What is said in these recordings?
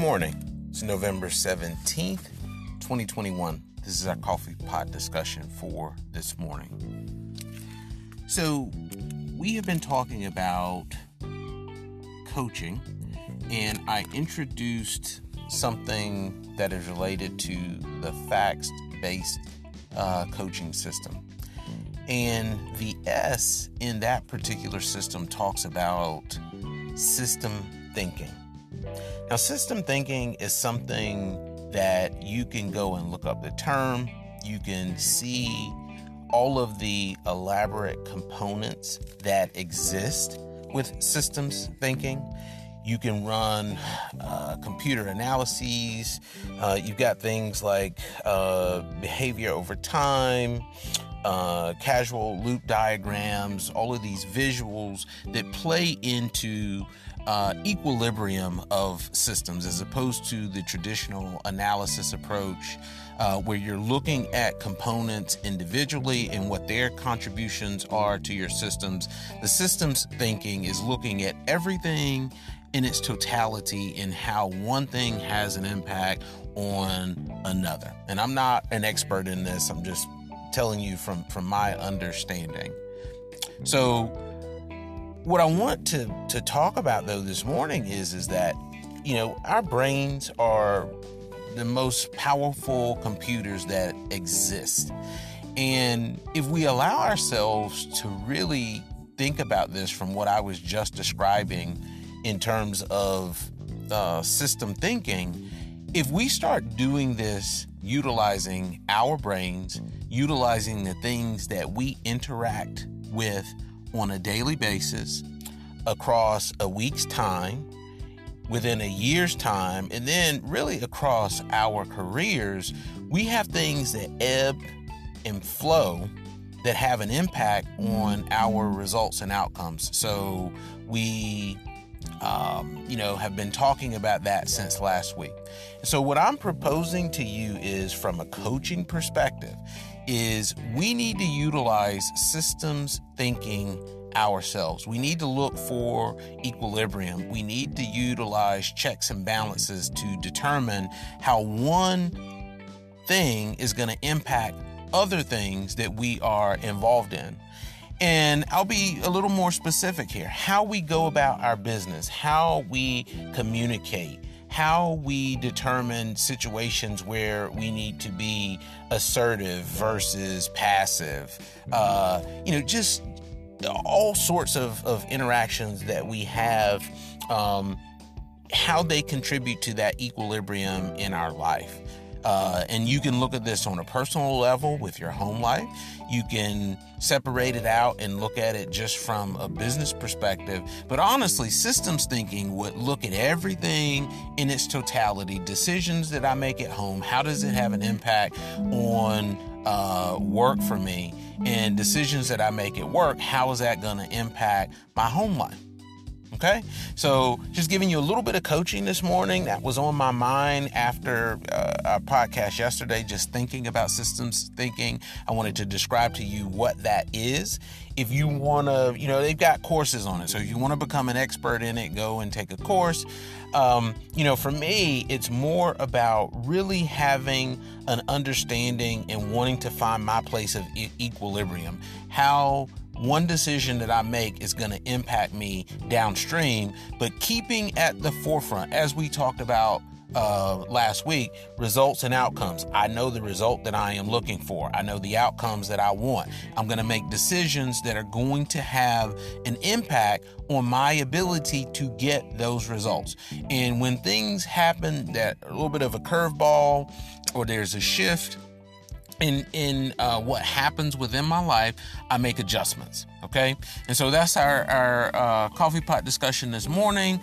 morning. It's November 17th, 2021. This is our coffee pot discussion for this morning. So, we have been talking about coaching, and I introduced something that is related to the facts based uh, coaching system. And the S in that particular system talks about system thinking. Now, system thinking is something that you can go and look up the term, you can see all of the elaborate components that exist with systems thinking. You can run uh, computer analyses. Uh, you've got things like uh, behavior over time, uh, causal loop diagrams, all of these visuals that play into uh, equilibrium of systems as opposed to the traditional analysis approach uh, where you're looking at components individually and what their contributions are to your systems. The systems thinking is looking at everything in its totality and how one thing has an impact on another. And I'm not an expert in this, I'm just telling you from, from my understanding. So, what I want to to talk about though this morning is is that you know our brains are the most powerful computers that exist. And if we allow ourselves to really think about this from what I was just describing in terms of uh, system thinking, if we start doing this utilizing our brains, utilizing the things that we interact with on a daily basis across a week's time, within a year's time, and then really across our careers, we have things that ebb and flow that have an impact on our results and outcomes. So we um, you know, have been talking about that since last week. So, what I'm proposing to you is from a coaching perspective, is we need to utilize systems thinking ourselves. We need to look for equilibrium. We need to utilize checks and balances to determine how one thing is going to impact other things that we are involved in. And I'll be a little more specific here. How we go about our business, how we communicate, how we determine situations where we need to be assertive versus passive. Uh, you know, just all sorts of, of interactions that we have, um, how they contribute to that equilibrium in our life. Uh, and you can look at this on a personal level with your home life. You can separate it out and look at it just from a business perspective. But honestly, systems thinking would look at everything in its totality decisions that I make at home. How does it have an impact on uh, work for me? And decisions that I make at work, how is that going to impact my home life? Okay, so just giving you a little bit of coaching this morning that was on my mind after uh, our podcast yesterday, just thinking about systems thinking. I wanted to describe to you what that is. If you want to, you know, they've got courses on it. So if you want to become an expert in it, go and take a course. Um, you know, for me, it's more about really having an understanding and wanting to find my place of e- equilibrium. How one decision that I make is going to impact me downstream, but keeping at the forefront, as we talked about uh, last week, results and outcomes. I know the result that I am looking for. I know the outcomes that I want. I'm going to make decisions that are going to have an impact on my ability to get those results. And when things happen that a little bit of a curveball or there's a shift, in in uh, what happens within my life, I make adjustments. Okay, and so that's our our uh, coffee pot discussion this morning.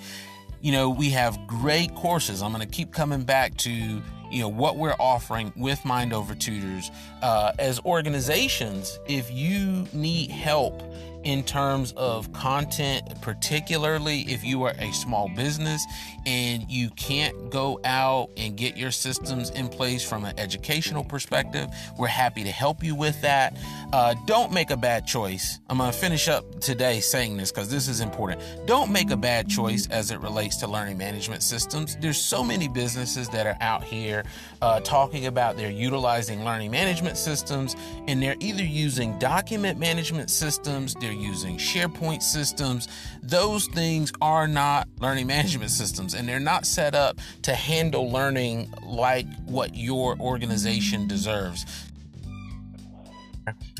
You know, we have great courses. I'm going to keep coming back to you know what we're offering with Mind Over Tutors uh, as organizations. If you need help in terms of content, particularly if you are a small business and you can't go out and get your systems in place from an educational perspective. We're happy to help you with that. Uh, don't make a bad choice. I'm going to finish up today saying this because this is important. Don't make a bad choice as it relates to learning management systems. There's so many businesses that are out here uh, talking about they're utilizing learning management systems and they're either using document management systems, they're using SharePoint systems. Those things are not learning management systems and they're not set up to handle learning like what your organization deserves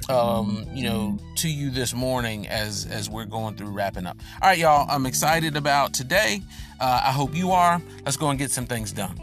um, you know, to you this morning as as we're going through wrapping up. All right, y'all. I'm excited about today. Uh, I hope you are. Let's go and get some things done.